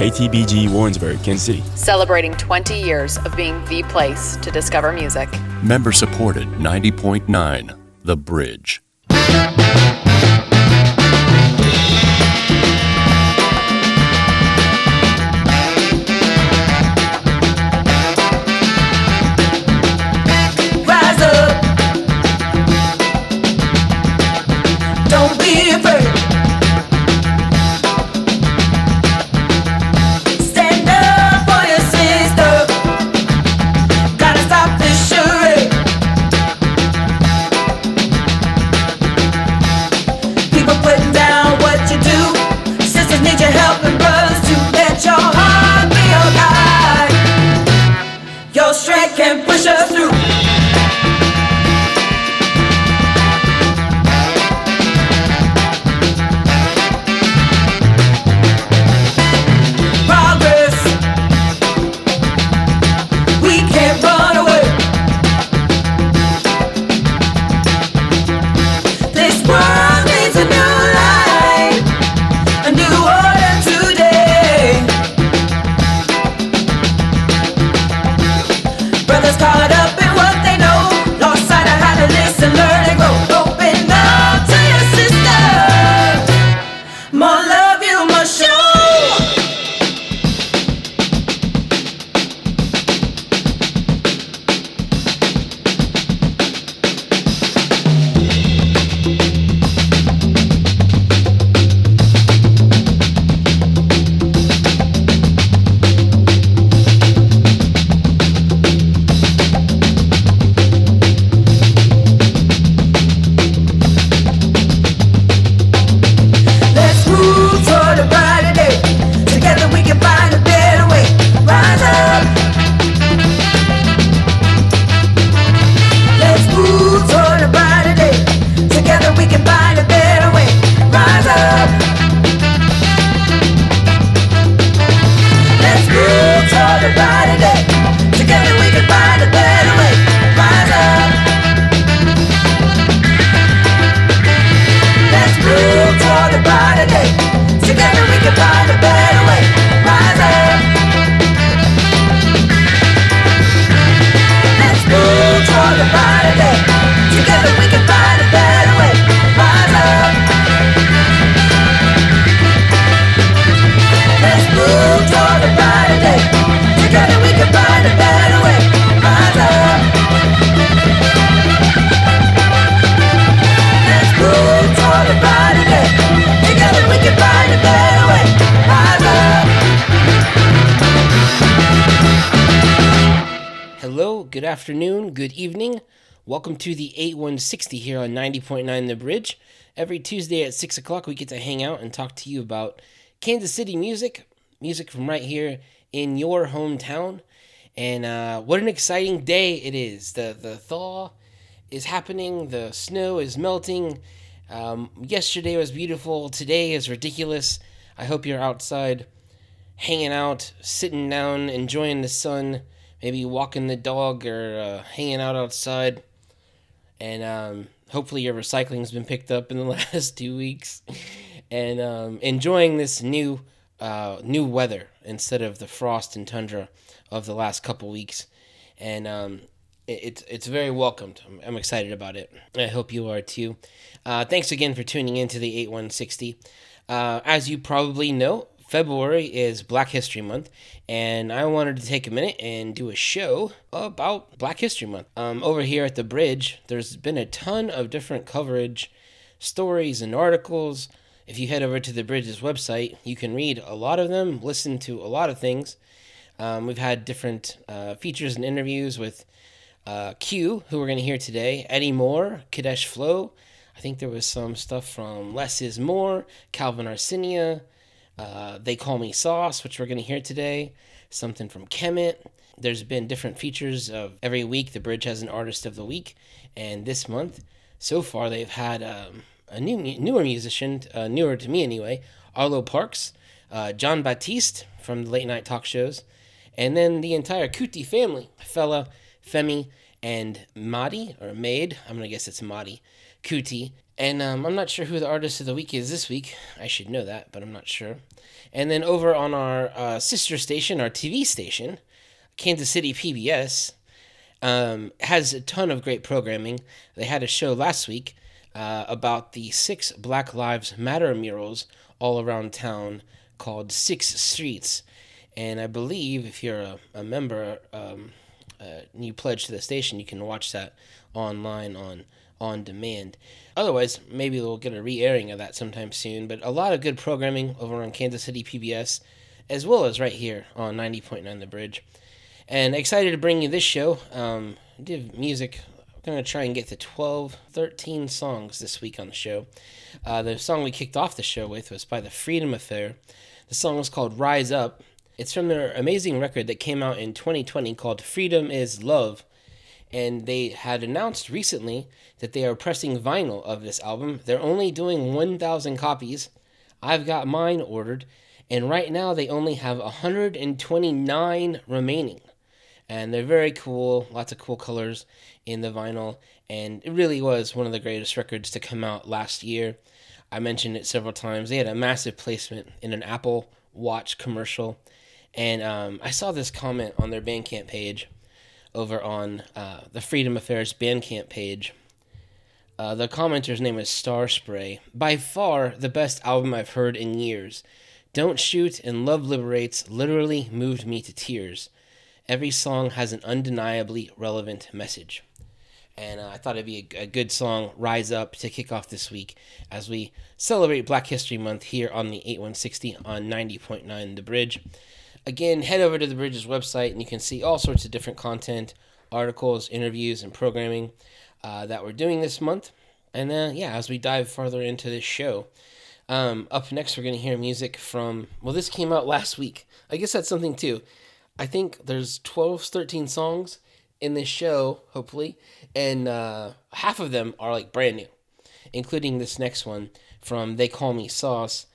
KTBG Warrensburg, Kansas City. Celebrating 20 years of being the place to discover music. Member supported 90.9 The Bridge. 60 here on 90.9 The Bridge. Every Tuesday at 6 o'clock, we get to hang out and talk to you about Kansas City music, music from right here in your hometown. And uh, what an exciting day it is. The, the thaw is happening, the snow is melting. Um, yesterday was beautiful, today is ridiculous. I hope you're outside hanging out, sitting down, enjoying the sun, maybe walking the dog or uh, hanging out outside and um, hopefully your recycling's been picked up in the last two weeks, and um, enjoying this new uh, new weather instead of the frost and tundra of the last couple weeks. And um, it, it's it's very welcomed. I'm, I'm excited about it. I hope you are too. Uh, thanks again for tuning in to the 8160. Uh, as you probably know, February is Black History Month, and I wanted to take a minute and do a show about Black History Month. Um, over here at the Bridge, there's been a ton of different coverage, stories, and articles. If you head over to the Bridge's website, you can read a lot of them, listen to a lot of things. Um, we've had different uh, features and interviews with uh, Cuee, who we're going to hear today, Eddie Moore, Kadesh Flow. I think there was some stuff from Less Is More, Calvin Arsenia. Uh, they Call Me Sauce, which we're going to hear today. Something from Kemet. There's been different features of every week. The Bridge has an Artist of the Week. And this month, so far, they've had um, a new newer musician, uh, newer to me anyway, Arlo Parks, uh, Jon Batiste from the late night talk shows, and then the entire Kuti family, Fela, Femi, and Madi, or Maid, I'm to guess it's Madi, Kuti, And um, I'm not sure who the artist of the week is this week. I should know that, but I'm not sure. And then over on our uh, sister station, our TV station, Kansas City PBS, um, has a ton of great programming. They had a show last week uh, about the six Black Lives Matter murals all around town called Six Streets. And I believe if you're a, a member um, uh, you pledge to the station, you can watch that online on on demand. Otherwise, maybe we'll get a re airing of that sometime soon. But a lot of good programming over on Kansas City PBS, as well as right here on 90.9 The Bridge. And excited to bring you this show. Um, did music. I'm going to try and get to 12, 13 songs this week on the show. Uh, the song we kicked off the show with was by the Freedom Affair. The song was called Rise Up. It's from their amazing record that came out in 2020 called Freedom is Love and they had announced recently that they are pressing vinyl of this album. They're only doing 1,000 copies. I've got mine ordered, and right now they only have 129 remaining. And they're very cool, lots of cool colors in the vinyl, and it really was one of the greatest records to come out last year. I mentioned it several times. They had a massive placement in an Apple Watch commercial, and um, I saw this comment on their Bandcamp page over on uh, the Freedom Affairs Bandcamp page. Uh, the commenter's name is Star Spray. By far the best album I've heard in years. Don't Shoot and Love Liberates literally moved me to tears. Every song has an undeniably relevant message. And uh, I thought it'd be a, a, good song, Rise Up, to kick off this week as we celebrate Black History Month here on the 8160 on 90.9 The Bridge. Again, head over to the Bridges website and you can see all sorts of different content, articles, interviews, and programming uh, that we're doing this month. And uh, yeah, as we dive further into this show, um, up next we're going to hear music from, well, this came out last week. I guess that's something too. I think there's 12, 13 songs in this show, hopefully, and uh, half of them are like brand new, including this next one from They Call Me Sauce.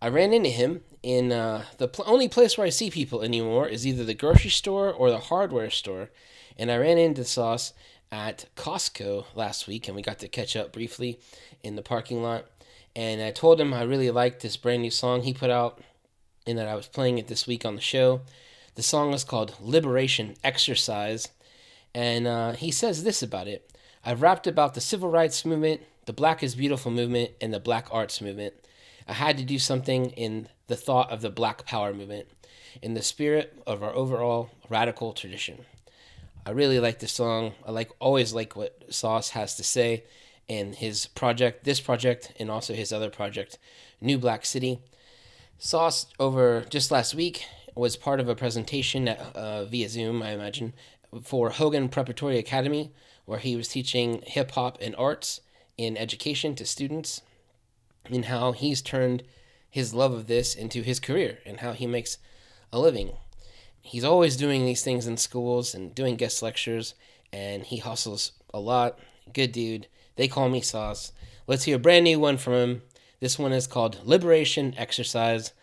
I ran into him in uh, the pl- only place where I see people anymore is either the grocery store or the hardware store. And I ran into Sauce at Costco last week, and we got to catch up briefly in the parking lot. And I told him I really liked this brand new song he put out, and that I was playing it this week on the show. The song is called Liberation Exercise, and uh, he says this about it I've rapped about the civil rights movement, the Black is Beautiful movement, and the Black arts movement. I had to do something in the thought of the Black Power movement, in the spirit of our overall radical tradition. I really like this song. I like always like what Sauce has to say in his project, this project, and also his other project, New Black City. Sauce over just last week was part of a presentation at, uh, via Zoom, I imagine, for Hogan Preparatory Academy, where he was teaching hip hop and arts in education to students and how he's turned his love of this into his career and how he makes a living. He's always doing these things in schools and doing guest lectures, and he hustles a lot. Good dude. They call me Sauce. Let's hear a brand new one from him. This one is called Liberation Exercise,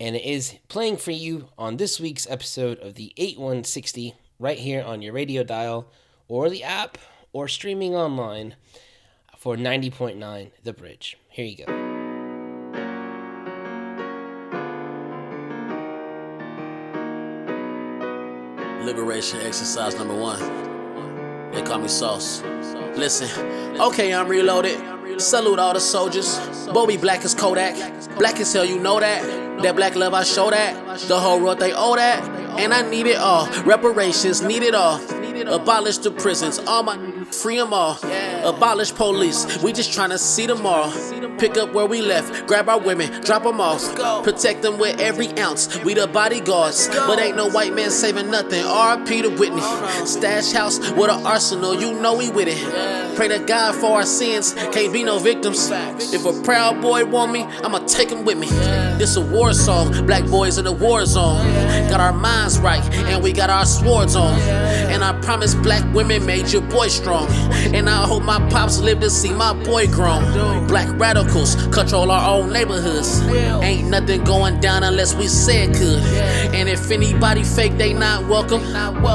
and it is playing for you on this week's episode of the 8160 right here on your radio dial or the app or streaming online for 90.9 The Bridge. Here you go. Liberation exercise number one. They call me Sauce. Listen, okay, I'm reloaded. Salute all the soldiers. Bobby black as Kodak. Black as hell, you know that. That black love, I show that. The whole world, they owe that. And I need it all. Reparations, need it all. Abolish the prisons, all my free them all. Abolish police, we just trying to see them all. Pick up where we left, grab our women, drop them off. Protect them with every ounce, we the bodyguards. But ain't no white man saving nothing. RP to Whitney. Stash house with an arsenal, you know we with it. Pray to God for our sins, can't be no victims. If a proud boy want me, I'ma take him with me. This a war song, black boys in the war zone. Got our minds right, and we got our swords on. And I promise black women made your boy strong. And I hope my pops live to see my boy grown. Black radicals control our own neighborhoods. Ain't nothing going down unless we say it could. And if anybody fake, they not welcome.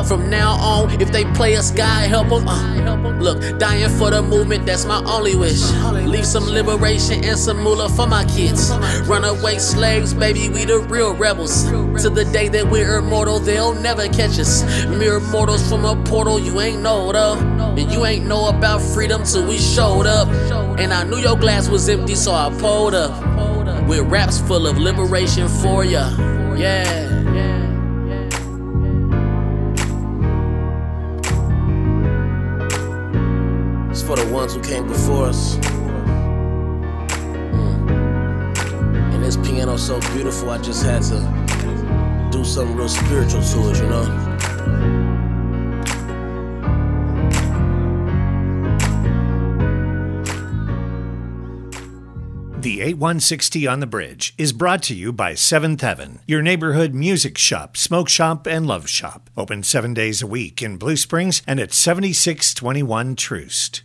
From now on, if they play us, God help them. Uh, look, dying for the movement, that's my only wish. Leave some liberation and some moolah for my kids. Runaway slaves, baby, we the real rebels. To the day that we're immortal, they'll never catch us. Mere mortals from a portal, you ain't know though. And you ain't know about freedom till we showed up. And I knew your glass was empty, so I pulled up. With raps full of liberation for ya. Yeah. It's for the ones who came before us. Mm. And this piano so beautiful, I just had to do something real spiritual to it, you know? The 8160 on the Bridge is brought to you by Seventh Heaven, your neighborhood music shop, smoke shop, and love shop. Open seven days a week in Blue Springs and at 7621 Troost.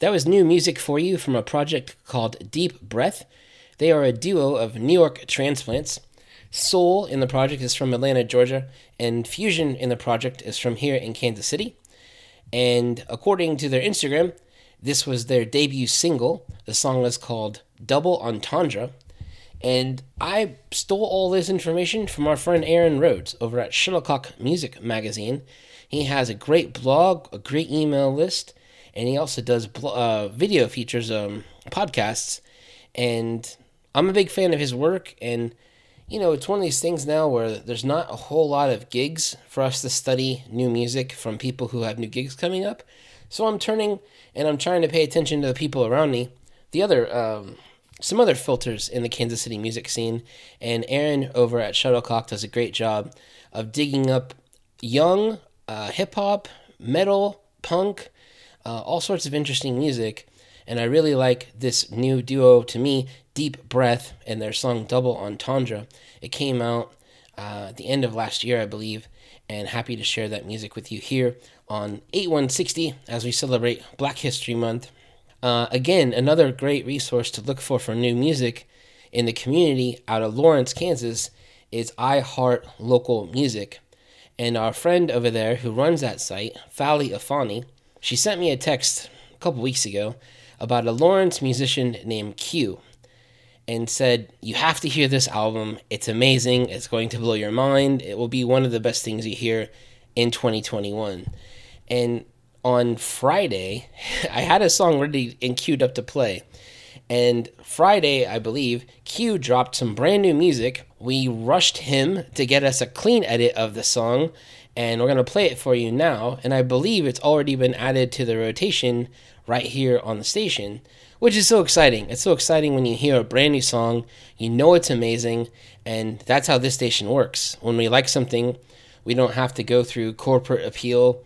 That was new music for you from a project called Deep Breath. They are a duo of New York transplants. Soul in the project is from Atlanta, Georgia, and Fusion in the project is from here in Kansas City. And according to their Instagram, this was their debut single. The song is called Double Entendre. And I stole all this information from our friend Aaron Rhodes over at Shuttlecock Music Magazine. He has a great blog, a great email list, and he also does uh, video features, um, podcasts. And I'm a big fan of his work. And, you know, it's one of these things now where there's not a whole lot of gigs for us to study new music from people who have new gigs coming up. So I'm turning and I'm trying to pay attention to the people around me. The other, um, some other filters in the Kansas City music scene, and Aaron over at Shuttlecock does a great job of digging up young uh, hip hop, metal, punk, uh, all sorts of interesting music. And I really like this new duo to me, Deep Breath and their song Double Entendre. It came out uh, at the end of last year, I believe, and happy to share that music with you here on 8160 as we celebrate Black History Month. Uh, again, another great resource to look for for new music in the community out of Lawrence, Kansas is iHeart Local Music. And our friend over there who runs that site, Fally Afani, she sent me a text a couple weeks ago about a Lawrence musician named Cuee and said, You have to hear this album. It's amazing. It's going to blow your mind. It will be one of the best things you hear in 2021. And on Friday, I had a song ready and queued up to play. And Friday, I believe, Cuee dropped some brand new music. We rushed him to get us a clean edit of the song, and we're going to play it for you now. And I believe it's already been added to the rotation right here on the station, which is so exciting. It's so exciting when you hear a brand new song, you know it's amazing, and that's how this station works. When we like something, we don't have to go through corporate appeal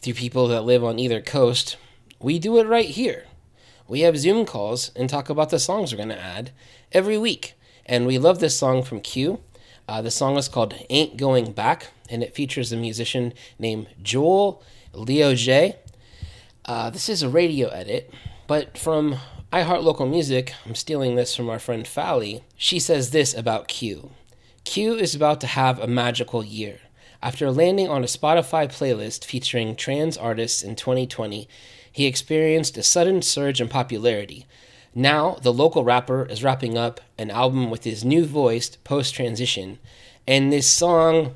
through people that live on either coast. We do it right here. We have Zoom calls and talk about the songs we're going to add every week. And we love this song from Cuee. Uh, the song is called Ain't Going Back, and it features a musician named Joel Leo. Uh, this is a radio edit, but from iHeart Local Music, I'm stealing this from our friend Fally. She says this about Cuee Cuee is about to have a magical year. After landing on a Spotify playlist featuring trans artists in 2020, he experienced a sudden surge in popularity. Now, the local rapper is wrapping up an album with his new voice post transition, and this song,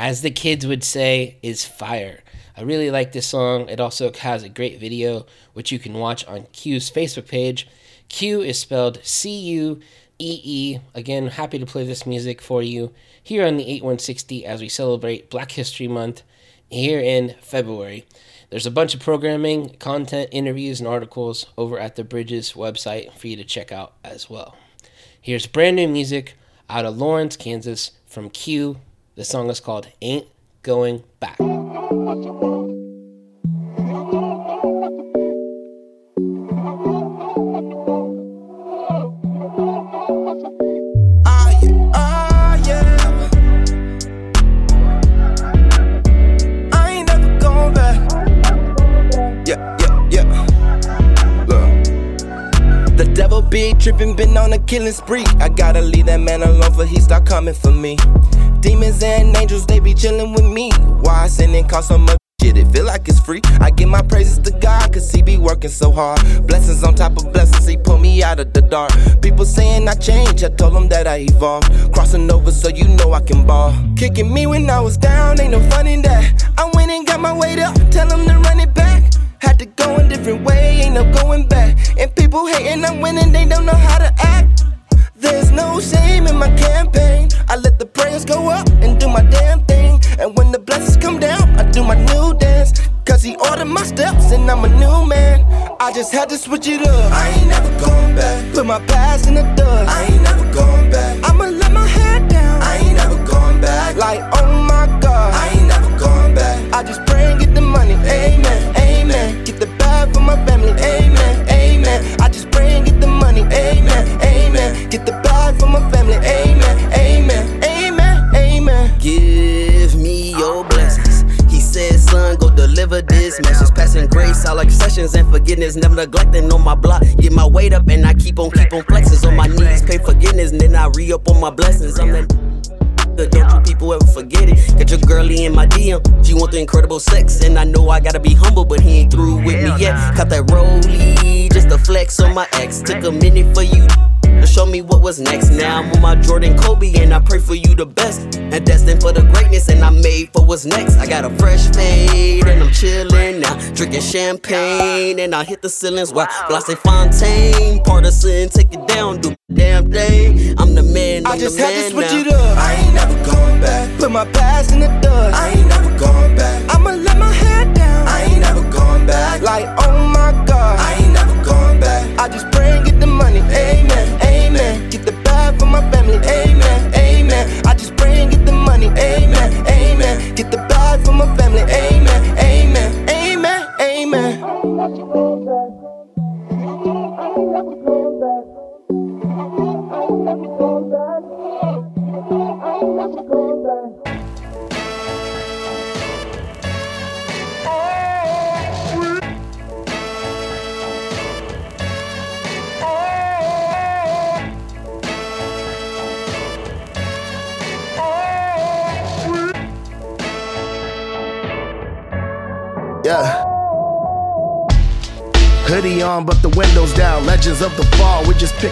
as the kids would say, is fire. I really like this song. It also has a great video, which you can watch on Cuee's Facebook page. Cuee is spelled C U E E. Again, happy to play this music for you here on the 8160 as we celebrate Black History Month here in February. There's a bunch of programming, content, interviews, and articles over at the Bridges website for you to check out as well. Here's brand new music out of Lawrence, Kansas from Cuee. The song is called Ain't Going Back. Ah, yeah, ah, yeah. I ain't never going back. Yeah, yeah, yeah. Look. The devil be tripping, been on a killing spree. I gotta leave that man alone for he start coming for me. Demons and angels, they be chilling with me. Why I sinning cost so much? Shit, it feel like it's free. I give my praises to God, cause he be working so hard. Blessings on top of blessings, he pull me out of the dark. People saying I changed, I told them that I evolved. Crossing over so you know I can ball. Kicking me when I was down, ain't no fun in that. I went and got my weight up, tell them to run it back. Had to go a different way, ain't no going back. And people hating, I'm winning, they don't know how to act. There's no shame in my campaign. I let the prayers go up and do my damn thing. And when the blessings come down, I do my new dance. Cause he ordered my steps and I'm a new man. I just had to switch it up. I ain't never going back. Put my past in the dust. I ain't never going back. I'ma let my head down. I ain't never going back. Like, oh my god. I ain't never going back. I just pray and get the money. Amen. Amen. Get the bag for my family. Amen. Amen. I just pray and get the money. Amen. Amen. Get the bag for my family. Amen. Amen. Amen. Amen. Give me your blessings. He said, son, go deliver this message. Passing grace, I like sessions and forgiveness. Never neglecting on my block. Get my weight up and I keep on, keep on flexing. On my knees, pay forgiveness, and then I re up on my blessings. I'm that. Don't you people ever forget it? Got your girlie in my DM. She want the incredible sex, and I know I gotta be humble, but he ain't through with me yet. Cut that rollie, just a flex on my ex. Took a minute for you to show me what was next. Now I'm on my Jordan Kobe, and I pray for you the best. And destined for the greatness, and I'm made for what's next. I got a fresh fade, and I'm chilling now. Drinking champagne, and I hit the ceilings while Blase Fontaine. partisan, take it down, do my damn thing. I'm the man, I'm I just the had to man switch now. it up. I ain't never going back. Put my past in the dust. I ain't never going back. I'ma let my head down. I ain't never going back. Like, oh my god. I ain't never going back. I just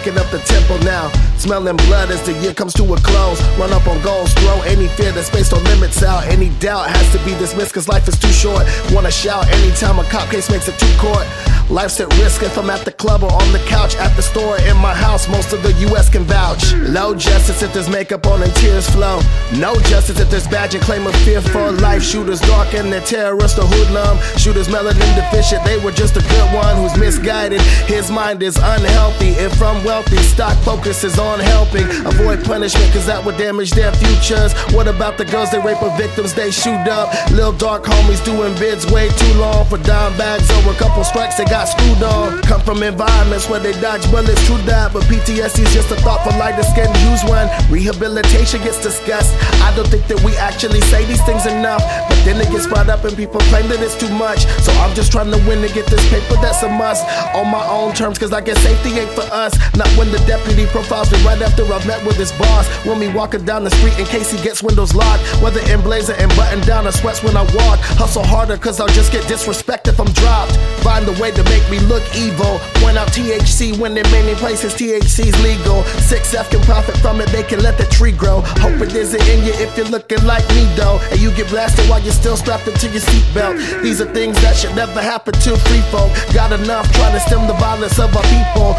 up the tempo now. Smelling blood as the year comes to a close. Run up on goals, throw any fear that's based on limits out. Any doubt has to be dismissed, cause life is too short. Wanna shout anytime a cop case makes it to court. Life's at risk if I'm at the club or on the couch, at the store, in my house. Most of the US can vouch. Low justice if there's makeup on and tears flow. No justice if there's badge and claim of fear for life. Shooters dark and they're terrorists or hoodlum. Shooters melanin deficient, they were just a good one who's misguided. His mind is unhealthy. If from wealthy, stock focuses on helping. Avoid punishment cause that would damage their futures. What about the girls they rape or victims they shoot up? Lil dark homies doing bids way too long for dime bags or a couple strikes they got screwed on. Come from environments where they dodge bullets, true that. But PTSD is just a thought for lighter skin. Use one. Rehabilitation gets discussed. I don't think that we actually say these things enough. But then it gets brought up and people claim that it's too much. So I'm just trying to win to get this paper that's a must. On my own terms, cause I guess safety ain't for us. Not when the deputy profiles me right after I've met with his boss. When me walking down the street in case he gets windows locked. Whether in blazer and button down or sweats when I walk. Hustle harder cause I'll just get disrespect if I'm dropped. Find a way to make me look evil. Point out THC when in many places THC's legal. 6F can profit from it, they can let the tree grow. Hope it isn't in you if you're looking like me though. And you get blasted while you're still strapped into your seatbelt. These are things that should never happen to free folk. Got enough trying to stem the violence of our people.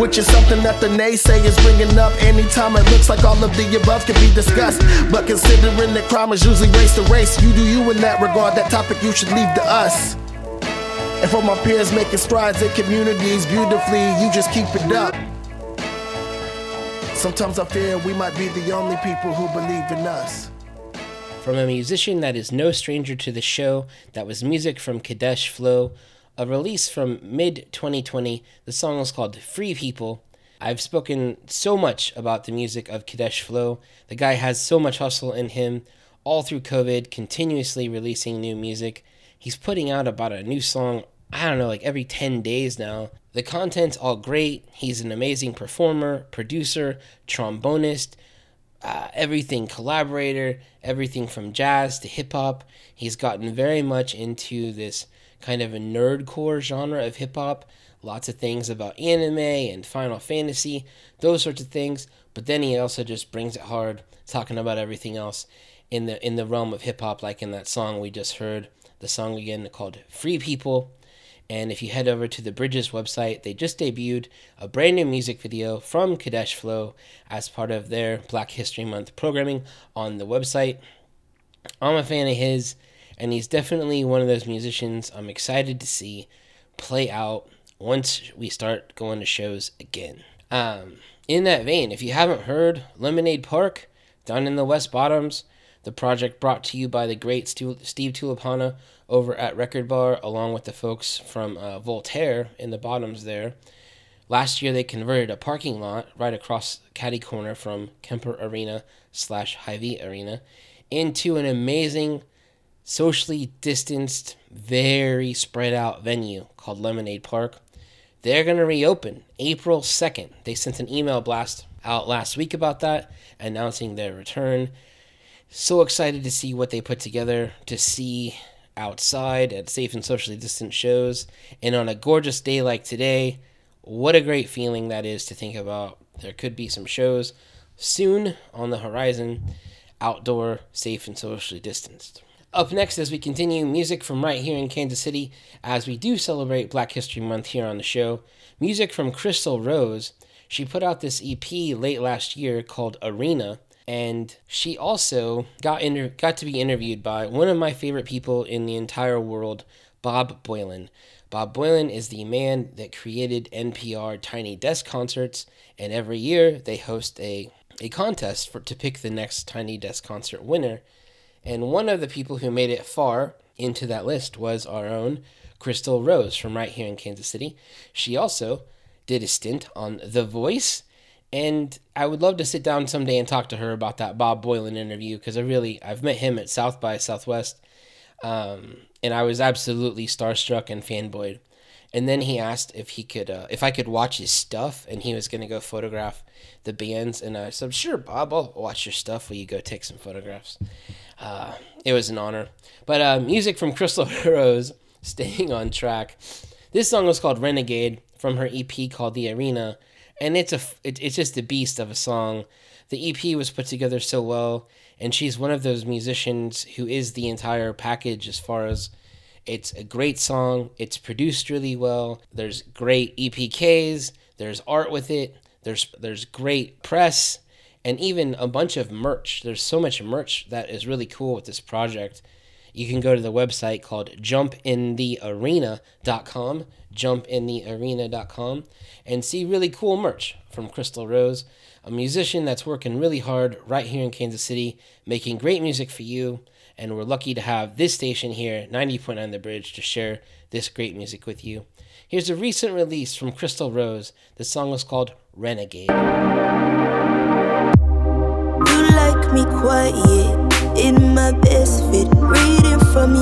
Which is something that the naysayers bringing up anytime it looks like all of the above can be discussed. But considering that crime is usually race to race, you do you in that regard. That topic you should leave to us. And for my peers making strides in communities beautifully, you just keep it up. Sometimes I fear we might be the only people who believe in us. From a musician that is no stranger to the show, that was music from Kadesh Flow, a release from mid 2020. The song is called Free People. I've spoken so much about the music of Kadesh Flow. The guy has so much hustle in him, all through COVID, continuously releasing new music. He's putting out about a new song, I don't know, like every 10 days now. The content's all great. He's an amazing performer, producer, trombonist, uh, everything collaborator, everything from jazz to hip hop. He's gotten very much into this kind of a nerdcore genre of hip hop. Lots of things about anime and Final Fantasy, those sorts of things. But then he also just brings it hard, talking about everything else in the in the realm of hip hop, like in that song we just heard. The song again called "Free People." And if you head over to the Bridges website, they just debuted a brand new music video from Kadesh Flow as part of their Black History Month programming on the website. I'm a fan of his, and he's definitely one of those musicians I'm excited to see play out once we start going to shows again. Um, in that vein, if you haven't heard Lemonade Park down in the West Bottoms, the project brought to you by the great Steve Tulipana over at Record Bar, along with the folks from uh, Voltaire in the bottoms there. Last year, they converted a parking lot right across Caddy Corner from Kemper Arena slash Hy-Vee Arena into an amazing, socially distanced, very spread out venue called Lemonade Park. They're going to reopen April 2nd. They sent an email blast out last week about that, announcing their return. So excited to see what they put together, to see outside at safe and socially distant shows. And on a gorgeous day like today, what a great feeling that is to think about. There could be some shows soon on the horizon, outdoor, safe, and socially distanced. Up next, as we continue music from right here in Kansas City, as we do celebrate Black History Month here on the show, music from Crystal Rose. She put out this EP late last year called Arena, and she also got inter- got to be interviewed by one of my favorite people in the entire world, Bob Boilen. Bob Boilen is the man that created NPR Tiny Desk concerts, and every year they host a a contest for to pick the next Tiny Desk concert winner. And one of the people who made it far into that list was our own Crystal Rose from right here in Kansas City. She also did a stint on The Voice and I would love to sit down someday and talk to her about that Bob Boilen interview because I really I've met him at South by Southwest, um, and I was absolutely starstruck and fanboyed. And then he asked if he could uh, if I could watch his stuff, and he was gonna go photograph the bands, and I said, "Sure, Bob, I'll watch your stuff. Will you go take some photographs?" Uh, it was an honor. But uh, music from Crystal Rose staying on track. This song was called Renegade from her EP called The Arena, and it's a it, it's just a beast of a song. The EP was put together so well, and she's one of those musicians who is the entire package as far as it's a great song, it's produced really well. There's great EPKs, there's art with it, there's there's great press and even a bunch of merch. There's so much merch that is really cool with this project. You can go to the website called jumpinthearena.com, jumpinthearena.com, and see really cool merch from Crystal Rose, a musician that's working really hard right here in Kansas City, making great music for you. And we're lucky to have this station here, 90.9 The Bridge, to share this great music with you. Here's a recent release from Crystal Rose. The song is called Renegade. You like me quiet in my best fit, reading from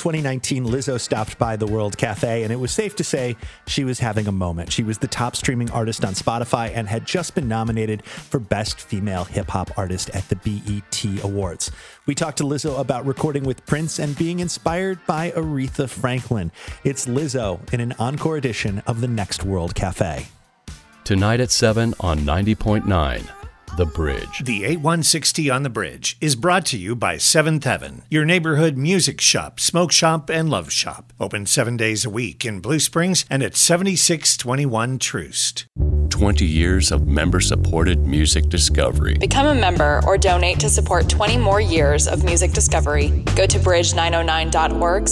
2019, Lizzo stopped by the World Cafe, and it was safe to say she was having a moment. She was the top streaming artist on Spotify and had just been nominated for Best Female Hip Hop Artist at the BET Awards. We talked to Lizzo about recording with Prince and being inspired by Aretha Franklin. It's Lizzo in an encore edition of the Next World Cafe. Tonight at 7 on 90.9 The Bridge. The 8160 on the Bridge is brought to you by Seventh Heaven, your neighborhood music shop, smoke shop, and love shop. Open seven days a week in Blue Springs and at 7621 Troost. 20 years of member supported music discovery. Become a member or donate to support 20 more years of music discovery. Go to bridge909.org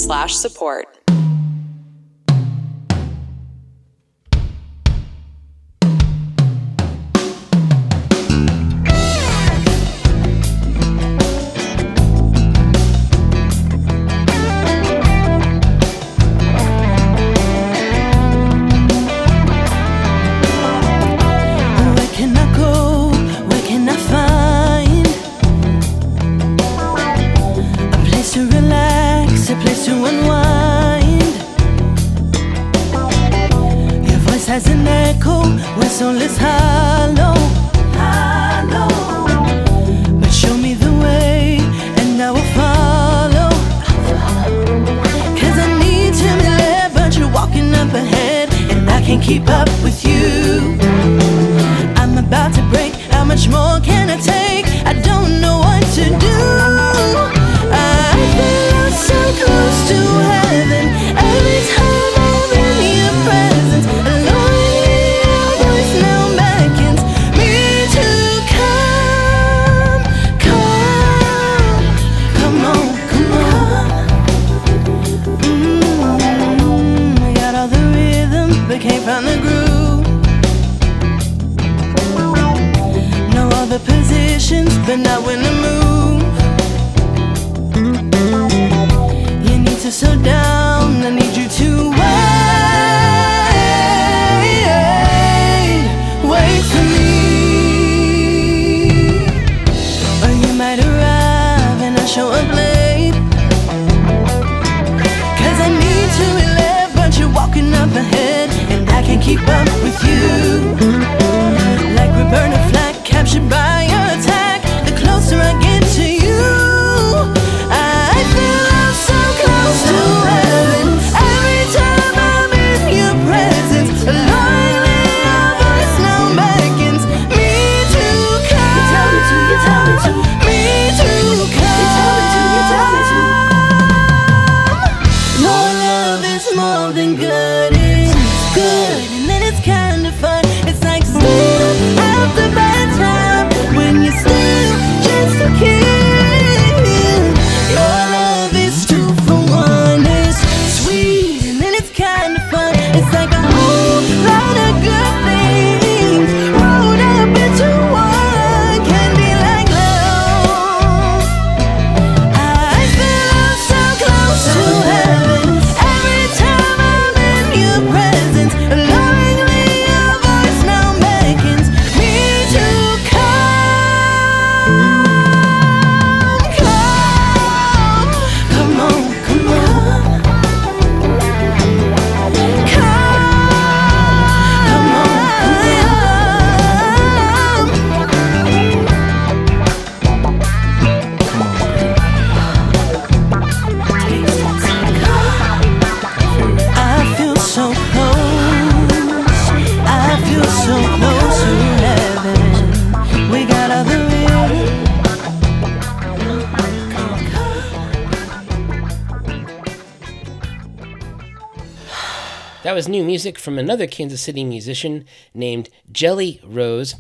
was new music from another Kansas City musician named Jelly Rose.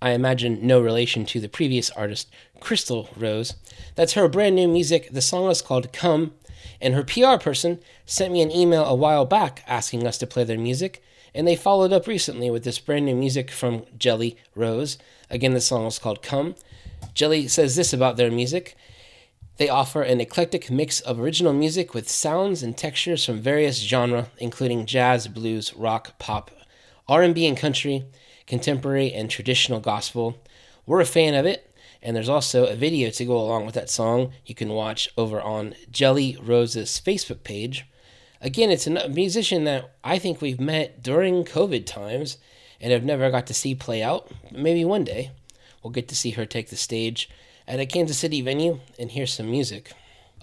I imagine no relation to the previous artist, Crystal Rose. That's her brand new music. The song is called Come, and her PR person sent me an email a while back asking us to play their music, and they followed up recently with this brand new music from Jelly Rose. Again, the song is called Come. Jelly says this about their music. They offer an eclectic mix of original music with sounds and textures from various genres, including jazz, blues, rock, pop, R&B and country, contemporary and traditional gospel. We're a fan of it, and there's also a video to go along with that song you can watch over on Jelly Rose's Facebook page. Again, it's a musician that I think we've met during COVID times and have never got to see play out. Maybe one day we'll get to see her take the stage at a Kansas City venue and hear some music.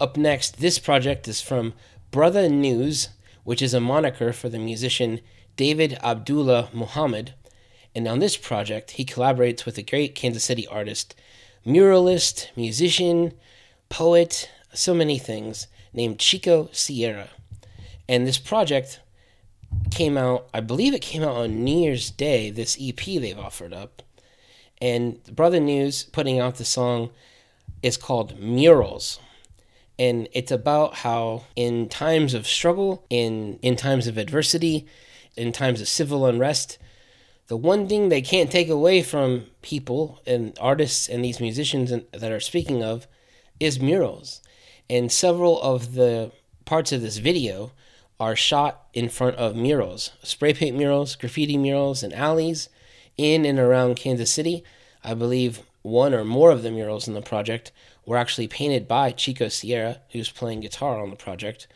Up next, this project is from Brother News, which is a moniker for the musician David Abdullah Muhammad. And on this project, he collaborates with a great Kansas City artist, muralist, musician, poet, so many things, named Chico Sierra. And this project came out, I believe it came out on New Year's Day, this EP they've offered up. And Brother News putting out the song is called Murals. And it's about how in times of struggle, in in times of adversity, in times of civil unrest, the one thing they can't take away from people and artists and these musicians that are speaking of is murals. And several of the parts of this video are shot in front of murals, spray paint murals, graffiti murals, and alleys in and around Kansas City. I believe one or more of the murals in the project were actually painted by Chico Sierra, who's playing guitar on the project.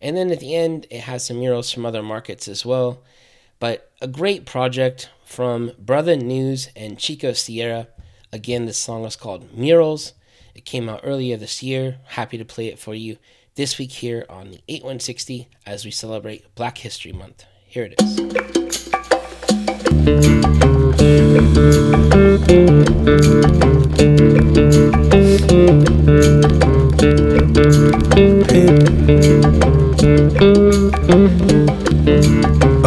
And then at the end, it has some murals from other markets as well. But a great project from Brother News and Chico Sierra. Again, this song is called Murals. It came out earlier this year. Happy to play it for you this week here on the 8160 as we celebrate Black History Month. Here it is. A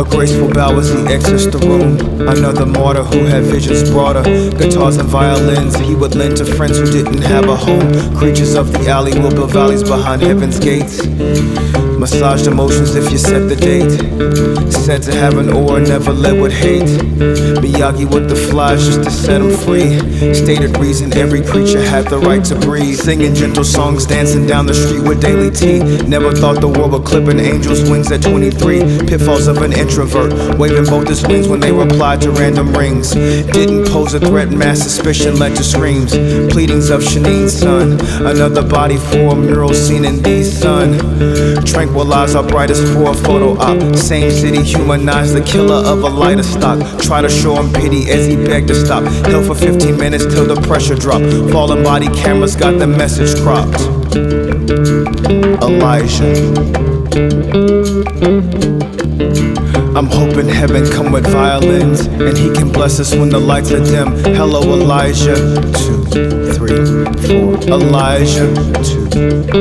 graceful bow as he exits the room. Another martyr who had visions broader. Guitars and violins he would lend to friends who didn't have a home. Creatures of the alley will build valleys behind heaven's gates. Massaged emotions if you set the date. Sent to heaven or never led with hate. Miyagi with the flies just to set him free. Stated reason every creature had the right to breathe. Singing gentle songs, dancing down the street with daily tea. Never thought the world would clip an angel's wings at 23. Pitfalls of an introvert, waving both his wings when they replied to random rings. Didn't pose a threat, mass suspicion led to screams. Pleadings of Shanine's son. Another body for a mural seen in the sun. Tranquilize our brightest for a photo op. Same city, humanize the killer of a lighter stock. Try to show him pity as he begged to stop. Held for 15 minutes till the pressure dropped. Fallen body cameras got the message cropped. Elijah. I'm hoping heaven come with violins and he can bless us when the lights are dim. Hello, Elijah. Two, three, four. Elijah. Two,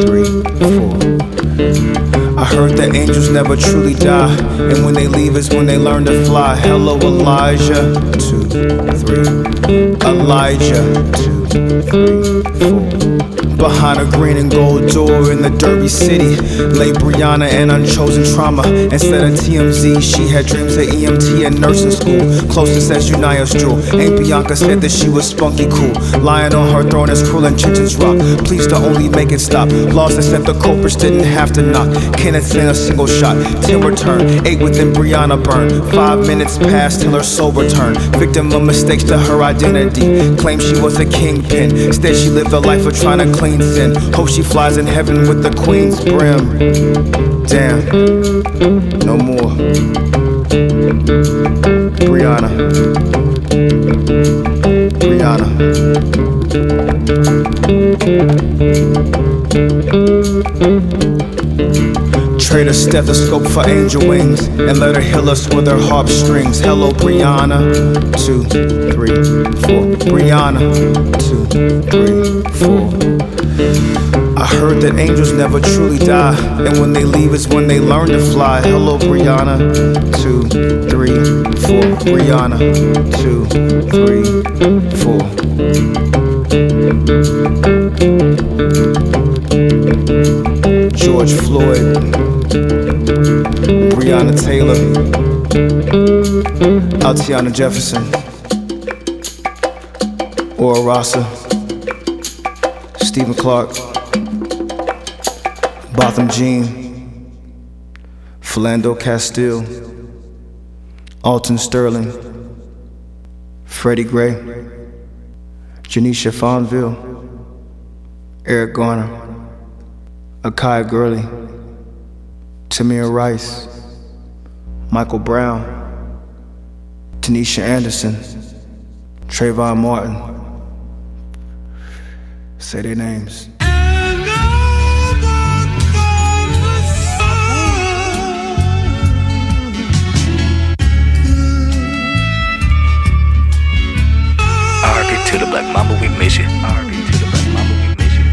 three, four. Heard that angels never truly die, and when they leave is when they learn to fly. Hello, Elijah. Two, three. Elijah. Two, three, four. Behind a green and gold door in the Derby City lay Breonna and unchosen trauma. Instead of TMZ, she had dreams of EMT and nursing school. Closest as Unia's jewel. Aunt Bianca said that she was spunky cool. Lying on her throne as cruel and Chichen's rock. Please to only make it stop. Laws that said the culprits didn't have to knock. Kenneth in a single shot. Ten return. Eight within Breonna burn. Five minutes passed till her soul returned. Victim of mistakes to her identity. Claimed she was a kingpin. Instead, she lived a life of trying to clean sin. Hope she flies in heaven with the queen's brim. Damn. No more. Breonna. Breonna. Trade a stethoscope for angel wings and let her heal us with her harp strings. Hello, Breonna. Two, three, four. Breonna. Two, three, four. I heard that angels never truly die, and when they leave is when they learn to fly. Hello, Breonna. Two, three, four. Breonna. Two, three, four. George Floyd. Breonna Taylor. Atatiana Jefferson. Aura Rosser. Stephen Clark. Botham Jean, Philando Castile, Alton Sterling, Freddie Gray, Janisha Fonville, Eric Garner, Akai Gurley, Tamir Rice, Michael Brown, Tanisha Anderson, Trayvon Martin. Say their names. To the Black Mamba, we miss you. RP to the Black Mamba, we miss you.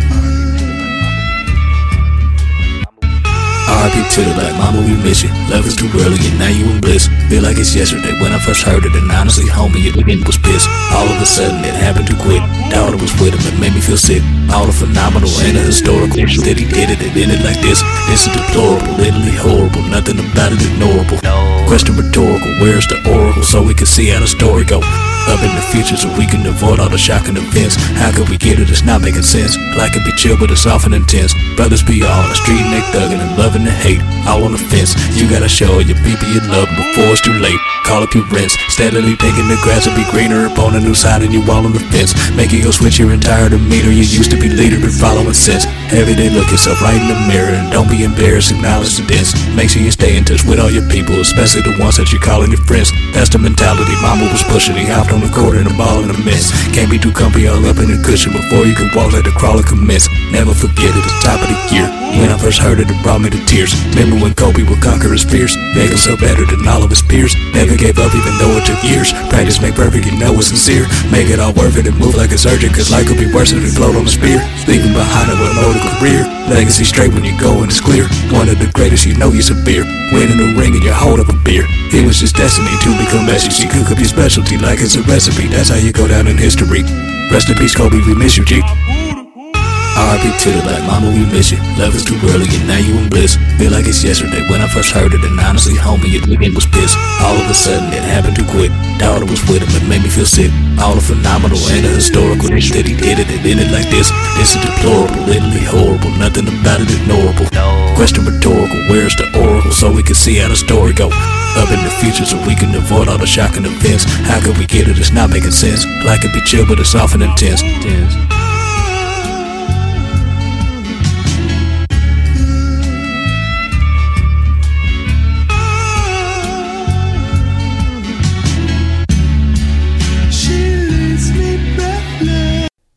To the Black Mamba, we miss you. Love is too early and now you in bliss. Feel like it's yesterday when I first heard it, and honestly, homie, it again was pissed. All of a sudden, it happened too quick. It was with him, it made me feel sick. All the phenomenal and the historical that he did it, it ended like this. This is deplorable, literally horrible, nothing about it ignorable. Question rhetorical, where's the oracle so we can see how the story go? Up in the future so we can avoid all the shocking events. How could we get it? It's not making sense. Like it be chill, but it's often intense. Brothers be all the street and they thugging and loving and hate. All on the fence. You gotta show your people you love before it's too late. Call up your rents. Steadily taking the grass will be greener upon a new side and you all on the fence. Making you switch your entire demeanor. You used to be leader, been following sense. Every day look yourself right in the mirror and don't be embarrassed, acknowledge the dents. Make sure you stay in touch with all your people, especially the ones that you're calling your friends. That's the mentality mama was pushing. He hopped on the court and a ball in a mess. Can't be too comfy all up in the cushion before you can walk, let the crawler commence. Never forget it, the top of the year. When I first heard it, it brought me to tears. Remember when Kobe would conquer his fears? Make himself better than all of his peers. Never gave up even though it took years. Practice make perfect, you know it's sincere. Make it all worth it and move like a surgeon, cause life could be worse if it float on a spear. Leaving behind a well-loaded career. Legacy straight when you go and it's clear. One of the greatest, you know a beer. Winning the ring and you hold up a beer. It was just destiny to become SEC. Cook up your specialty like it's a recipe. That's how you go down in history. Rest in peace, Kobe. We miss you, G. RIP to the black Mamba, we miss you. Love is too early and now you in bliss. Feel like it's yesterday when I first heard it, and honestly, homie, it, nigga was pissed. All of a sudden, it happened too quick. Daughter was with him, it made me feel sick. All the phenomenal and the historical that he did it, and ended like this. This is deplorable, literally horrible. Nothing about it ignorable. Question rhetorical, where's the oracle so we can see how the story go? Up in the future so we can avoid all the shocking events. How could we get it? It's not making sense. Like it be chill, but it's often. Intense.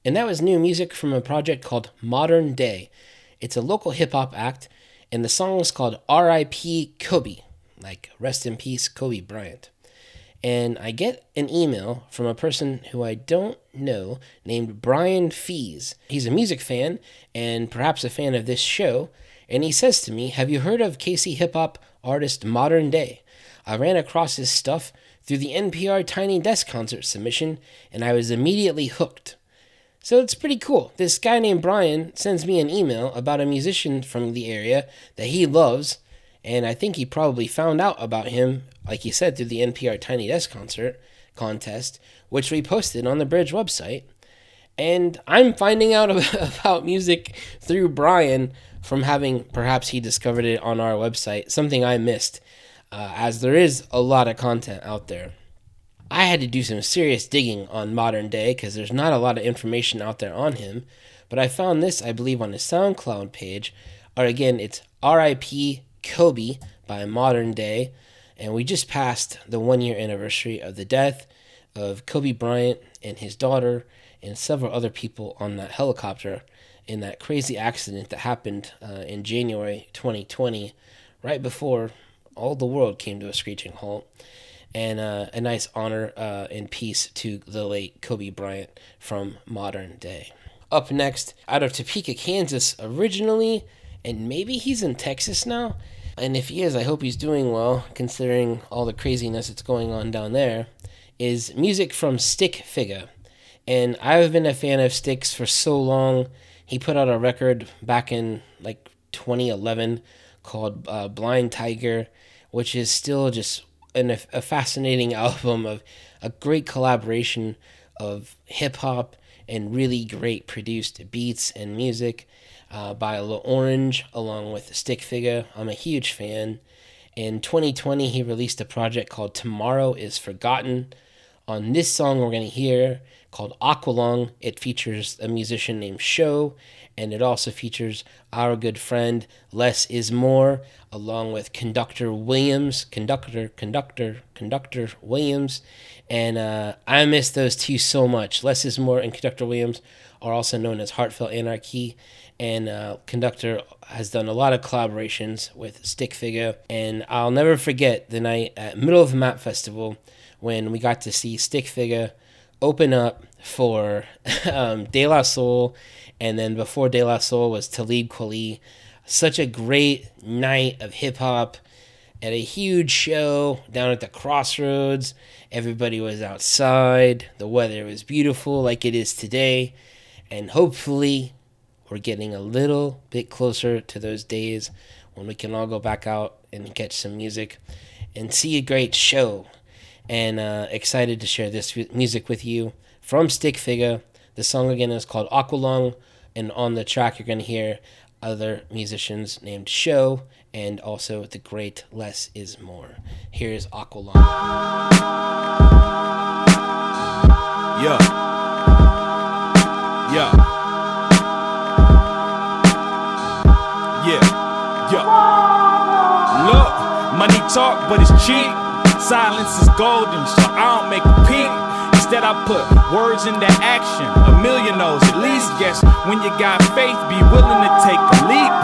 And that was new music from a project called Modern Day. It's a local hip hop act, and the song is called R.I.P. Kobe, like rest in peace, Kobe Bryant. And I get an email from a person who I don't know named Brian Fees. He's a music fan and perhaps a fan of this show. And he says to me, Have you heard of KC hip hop artist Modern Day? I ran across his stuff through the NPR Tiny Desk concert submission, and I was immediately hooked. So it's pretty cool. This guy named Brian sends me an email about a musician from the area that he loves, and I think he probably found out about him, like he said, through the NPR Tiny Desk concert contest, which we posted on the Bridge website. And I'm finding out about music through Brian from having perhaps he discovered it on our website, something I missed, uh, as there is a lot of content out there. I had to do some serious digging on modern day because there's not a lot of information out there on him. But I found this, I believe, on his SoundCloud page. Or again, it's R.I.P. Kobe by Modern Day. And we just passed the one year anniversary of the death of Kobe Bryant and his daughter and several other people on that helicopter in that crazy accident that happened uh, in January 2020, right before all the world came to a screeching halt and uh, a nice honor uh, and peace to the late Kobe Bryant from modern day. Up next, out of Topeka, Kansas, originally, and maybe he's in Texas now. And if he is, I hope he's doing well, considering all the craziness that's going on down there. Is music from Stik Figa. And I've been a fan of Sticks for so long. He put out a record back in like 2011 called uh, Blind Tiger, which is still just an, a fascinating album of a great collaboration of hip hop and really great produced beats and music uh, by L'Orange along with Stik Figa. I'm a huge fan. In 2020, he released a project called Tomorrow is Forgotten. On this song, we're going to hear called Aqualung. It features a musician named Show, and it also features our good friend Less is More, along with Conductor Williams, Conductor, Conductor, Conductor Williams. And uh, I miss those two so much. Less is More and Conductor Williams are also known as Heartfelt Anarchy. And uh, Conductor has done a lot of collaborations with Stik Figa. And I'll never forget the night at Middle of the Map Festival when we got to see Stik Figa open up for um, De La Soul, and then before De La Soul was Talib Kweli. Such a great night of hip hop at a huge show down at the crossroads. Everybody was outside. The weather was beautiful, like it is today. And hopefully, we're getting a little bit closer to those days when we can all go back out and catch some music and see a great show and uh, excited to share this music with you from Stik Figa. The song again is called Aqualung, and on the track you're going to hear other musicians named Show and also the great Less is More. Here's Aqualung. Yeah. Talk, but it's cheap. Silence is golden, so I don't make a peep. Instead, I put words into action. A million knows at least. Guess when you got faith, be willing to take a leap.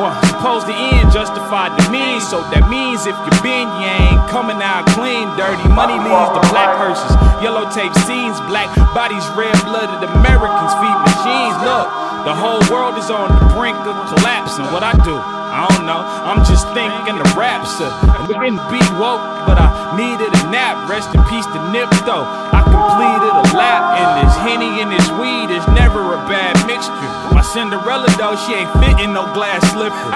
Or suppose the end justified the means. So that means if you been, you ain't coming out clean. Dirty money leads to black hearses. Yellow tape scenes, black bodies, red blooded Americans feed machines. Look, the whole world is on the brink of collapsing. What I do, I don't know. I'm just thinking the raps. I'm getting beat woke, but I needed a nap. Rest in peace to Nip though. I completed a lap, and this henny and this weed is never a bad mixture. My Cinderella though, she ain't fitting no glass slipper.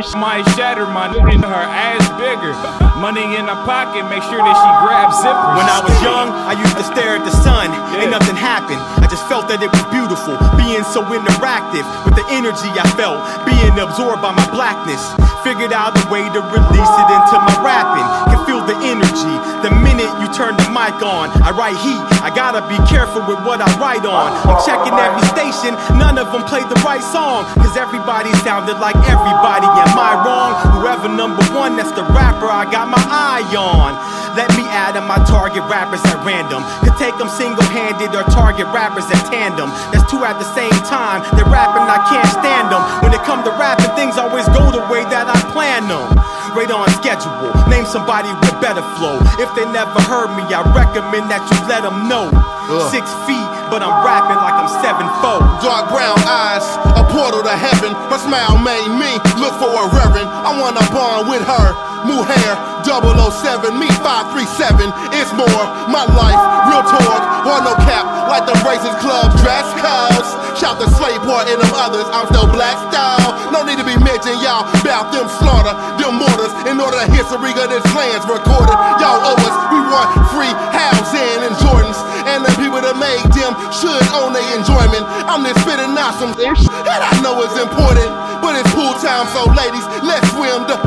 Shit might shatter my nigga, her ass bigger. Money in her pocket, make sure that she grabs zippers. When I was young, I used to stare at the sun. Ain't nothing happened. I just felt that it was beautiful. Being so interactive with the energy I felt. Being absorbed by my blackness. Figured out a way to release it into my rapping. Can feel the energy. The minute you turn the mic on, I write heat. I gotta be careful with what I write on. I'm checking every station. None of them played the right song. Cause everybody sounded like everybody. Am I wrong? Whoever number one, that's the rapper I got my eye on. Let me add in my target rappers at random. Could take them single handed or target rappers at tandem. That's two at the same time. They're rapping, I can't stand them. When it come to rapping, things always go the way that I plan them. Right on schedule. Name somebody with better flow. If they never heard me, I recommend that you let them know. Six feet, but I'm rapping like I'm seven. Dark brown eyes, a portal to heaven. Her smile made me look for a reverend. I wanna bond with her. Muhair, 007, me 537. It's more my life, real talk, or no cap, like the Racist Club dress codes. Shout the slave part and them others, I'm still black style. No need to be mentioned, y'all, about them slaughter, them mortars, in order the history of this land's recorded. Y'all owe us, we want free housing and Jordans, and the people that made them should own their enjoyment. I'm just spitting out some and I know it's important, but it's pool time, so ladies, let's swim. The,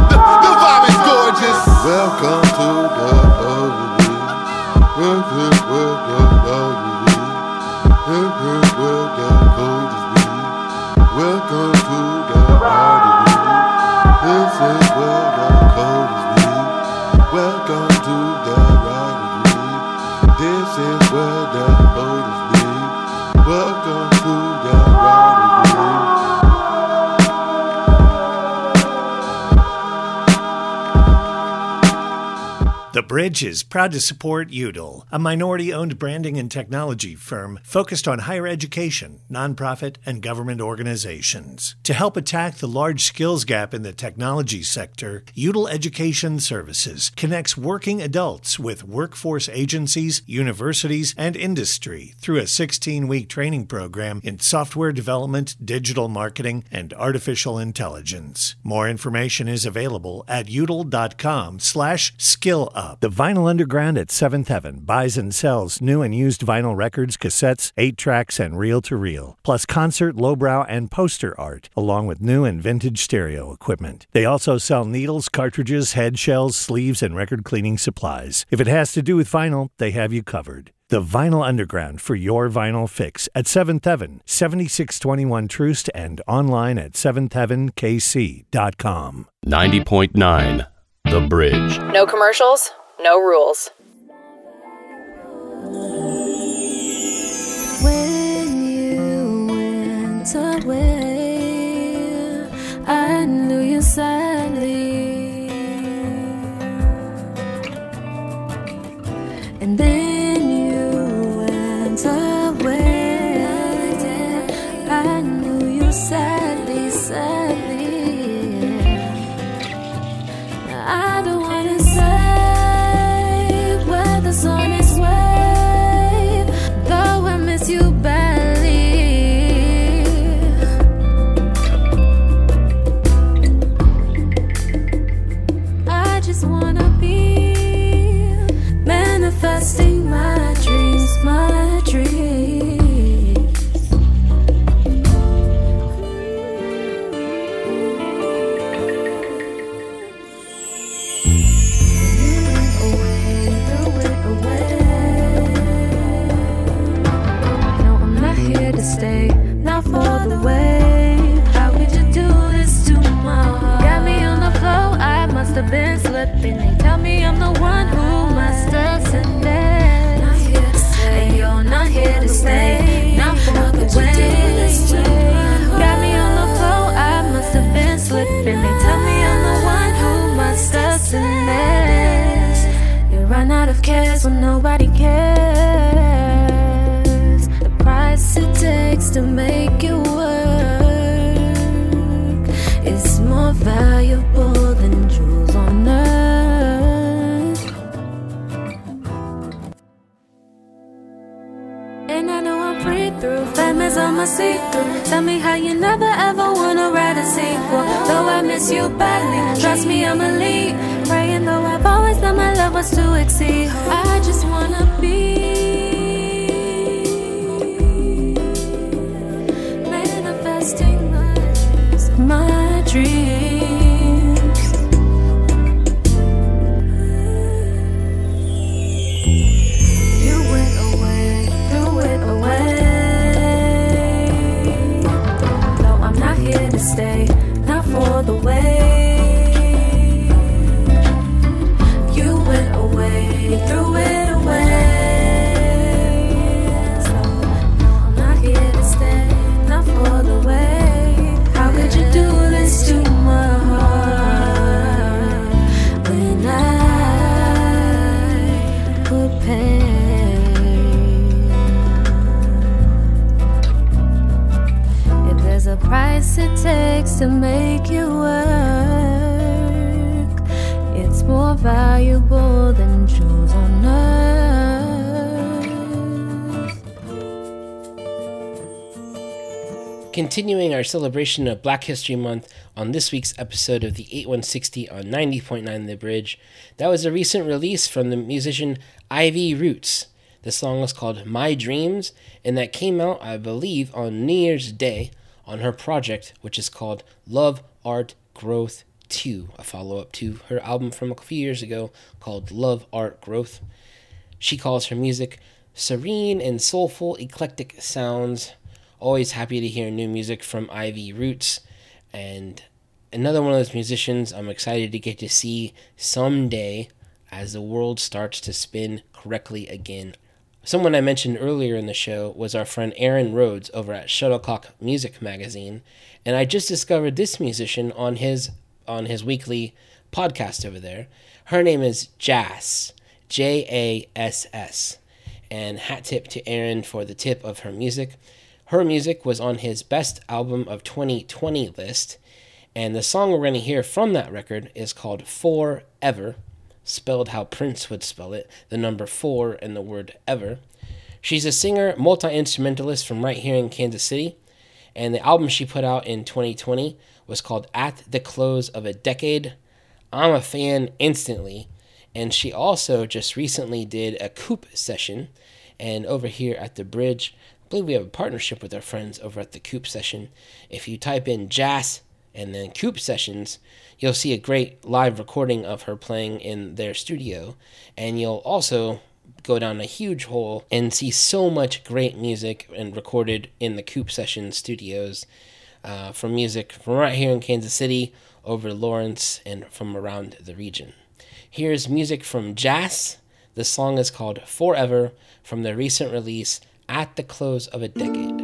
The Bridge is proud to support Udall, a minority owned branding and technology firm focused on higher education, nonprofit, and government organizations. To help attack the large skills gap in the technology sector, Udall Education Services connects working adults with workforce agencies, universities, and industry through a 16 week training program in software development, digital marketing, and artificial intelligence. More information is available at udall.com slash skill up. Vinyl Underground at Seventh Heaven buys and sells new and used vinyl records, cassettes, 8 tracks, and reel to reel, plus concert, lowbrow, and poster art, along with new and vintage stereo equipment. They also sell needles, cartridges, head shells, sleeves, and record cleaning supplies. If it has to do with vinyl, they have you covered. The Vinyl Underground for your vinyl fix at 7th Heaven, 7621 Troost, and online at 7thheavenkc.com. 90.9 The Bridge. No commercials, no rules. When you went away, I knew you sadly. And then You to make it work, it's more valuable than jewels on earth. Continuing our celebration of Black History Month on this week's episode of the 8160 on 90.9 The Bridge, that was a recent release from the musician Ivy Roots. The song was called My Dreams, and that came out, I believe, on New Year's Day on her project, which is called Love, Art, Growth 2, a follow up to her album from a few years ago called Love, Art, Growth. She calls her music serene and soulful, eclectic sounds. Always happy to hear new music from Ivy Roots. And another one of those musicians I'm excited to get to see someday as the world starts to spin correctly again. Someone I mentioned earlier in the show was our friend Aaron Rhodes over at Shuttlecock Music Magazine, and I just discovered this musician on his on his weekly podcast over there. Her name is Jass, J A S S. And hat tip to Aaron for the tip of her music. Her music was on his best album of 2020 list, and the song we're going to hear from that record is called Forever, spelled how Prince would spell it, the number four and the word ever. She's a singer, multi instrumentalist from right here in Kansas City, and the album she put out in 2020 was called At the Close of a Decade. I'm a fan instantly, and she also just recently did a coop session, and over here at the bridge, I believe we have a partnership with our friends over at the coop session. If you type in Jass and then coop sessions, you'll see a great live recording of her playing in their studio, and you'll also go down a huge hole and see so much great music and recorded in the Coop Session studios uh, from music from right here in Kansas City over Lawrence and from around the region. Here's music from Jass. The song is called Forever from their recent release At the Close of a Decade.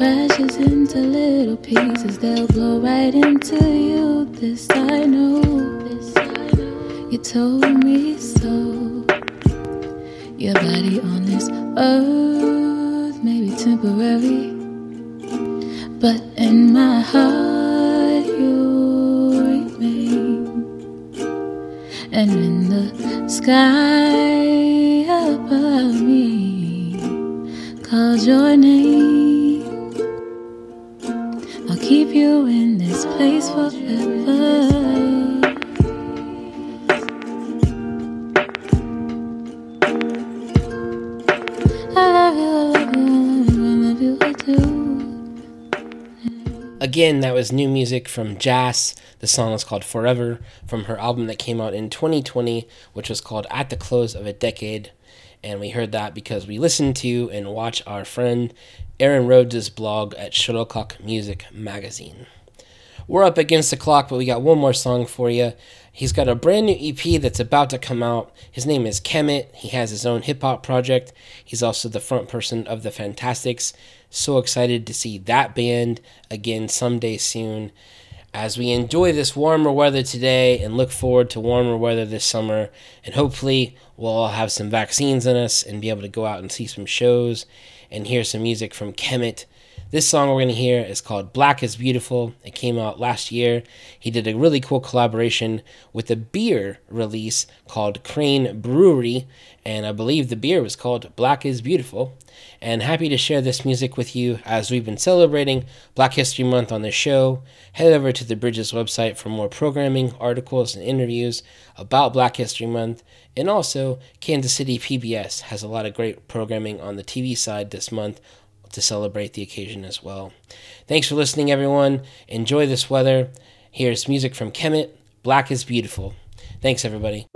Crashes into little pieces, they'll blow right into you. This I know. This I know. You told me so. Your body on this earth may be temporary, but in my heart you remain. And in the sky above me, Again, that was new music from Jass. The song is called Forever from her album that came out in 2020, which was called At the Close of a Decade. And we heard that because we listened to and watch our friend Aaron Rhodes' blog at Shuttlecock Music Magazine. We're up against the clock, but we got one more song for you. He's got a brand new EP that's about to come out. His name is Kemet. He has his own hip hop project. He's also the front person of the Phantastics. So excited to see that band again someday soon. As we enjoy this warmer weather today and look forward to warmer weather this summer, and hopefully we'll all have some vaccines in us and be able to go out and see some shows and hear some music from Kemet. This song we're going to hear is called Black is Beautiful. It came out last year. He did a really cool collaboration with a beer release called Crane Brewery, and I believe the beer was called Black is Beautiful. And happy to share this music with you as we've been celebrating Black History Month on this show. Head over to the Bridges website for more programming, articles, and interviews about Black History Month. And also, Kansas City PBS has a lot of great programming on the TV side this month to celebrate the occasion as well. Thanks for listening, everyone. Enjoy this weather. Here's music from Kemet. Black is beautiful. Thanks, everybody.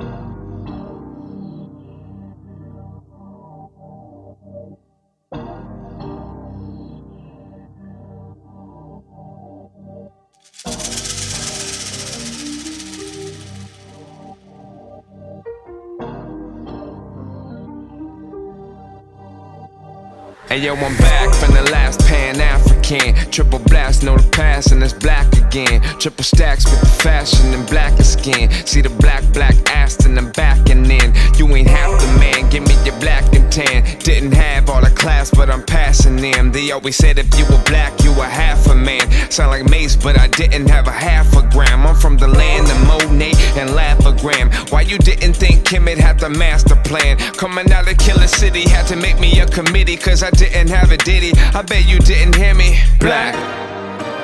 Hey yo, I'm back Pan African. Triple blast, know the pass, and it's black again. Triple stacks with the fashion and blacker skin. See the black, black ass in the back and then. You ain't half the man, give me your black and tan. Didn't have all the class, but I'm passing them. They always said if you were black, you were half a man. Sound like Mace, but I didn't have a half a gram. I'm from the land of Monet and Lapagram. Why you didn't think Kemet had the master plan? Coming out of Killer City, had to make me a committee, cause I didn't have a ditty. I bet you didn't hear me. Black.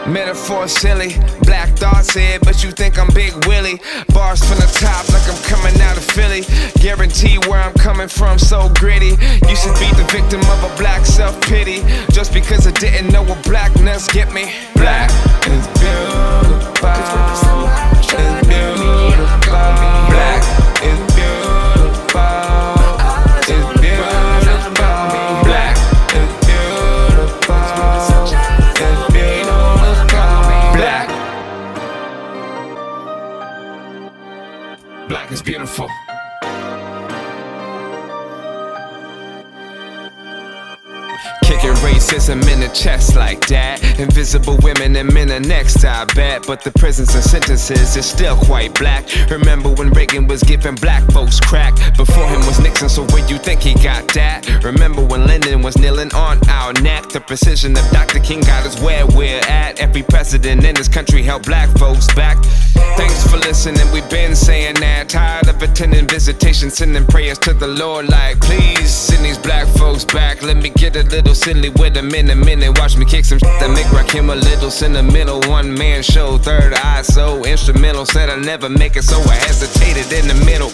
Metaphor silly, black thoughts said, but you think I'm Big Willie. Bars from the top like I'm coming out of Philly. Guarantee where I'm coming from, so gritty. You should be the victim of a black self pity. Just because I didn't know what blackness get me. Black is beautiful. It's beautiful. Black is Racism in the chest like that. Invisible women and men are next, I bet. But the prisons and sentences is still quite black. Remember when Reagan was giving black folks crack? Before him was Nixon, so where you think he got that? Remember when Lyndon was kneeling on our neck? The precision of Dr. King got us where we're at. Every president in this country held black folks back. Thanks for listening, we've been saying that. Tired of attending visitations, sending prayers to the Lord, like, please send these black folks back. Let me get a little silly with them in a minute. Watch me kick some shit that make Rakim a little sentimental. One man show, third eye so instrumental. Said I never make it, so I hesitated in the middle.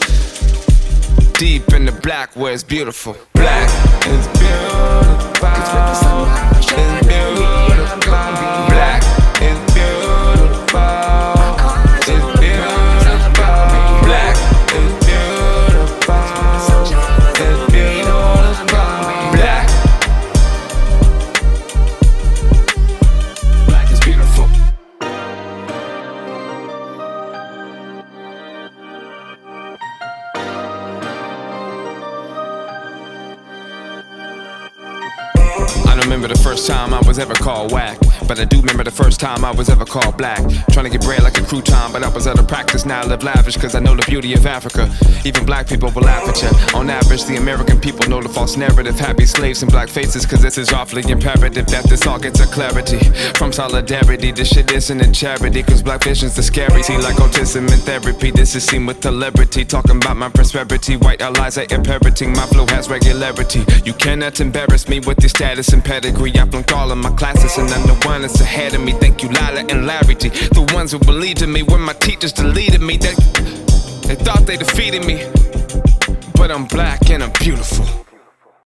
Deep in the black where it's beautiful. Black is beautiful. It's beautiful. First time I was ever called whack, but I do remember the first time I was ever called black. Trying to get bread like a crouton, but I was out of practice. Now I live lavish cause I know the beauty of Africa. Even black people will laugh at you. On average, the American people know the false narrative. Happy slaves and black faces, cause this is awfully imperative that this all gets a clarity. From solidarity, this shit isn't a charity, cause black vision's the scary. See, like autism and therapy, this is seen with celebrity. Talking about my prosperity, white allies are imperating. My flow has regularity. You cannot embarrass me with your status and pedigree. I flunked all of my classes, and I'm that's ahead of me. Thank you, Lila and Larry T. The ones who believed in me when my teachers deleted me. They, they thought they defeated me. But I'm black and I'm beautiful.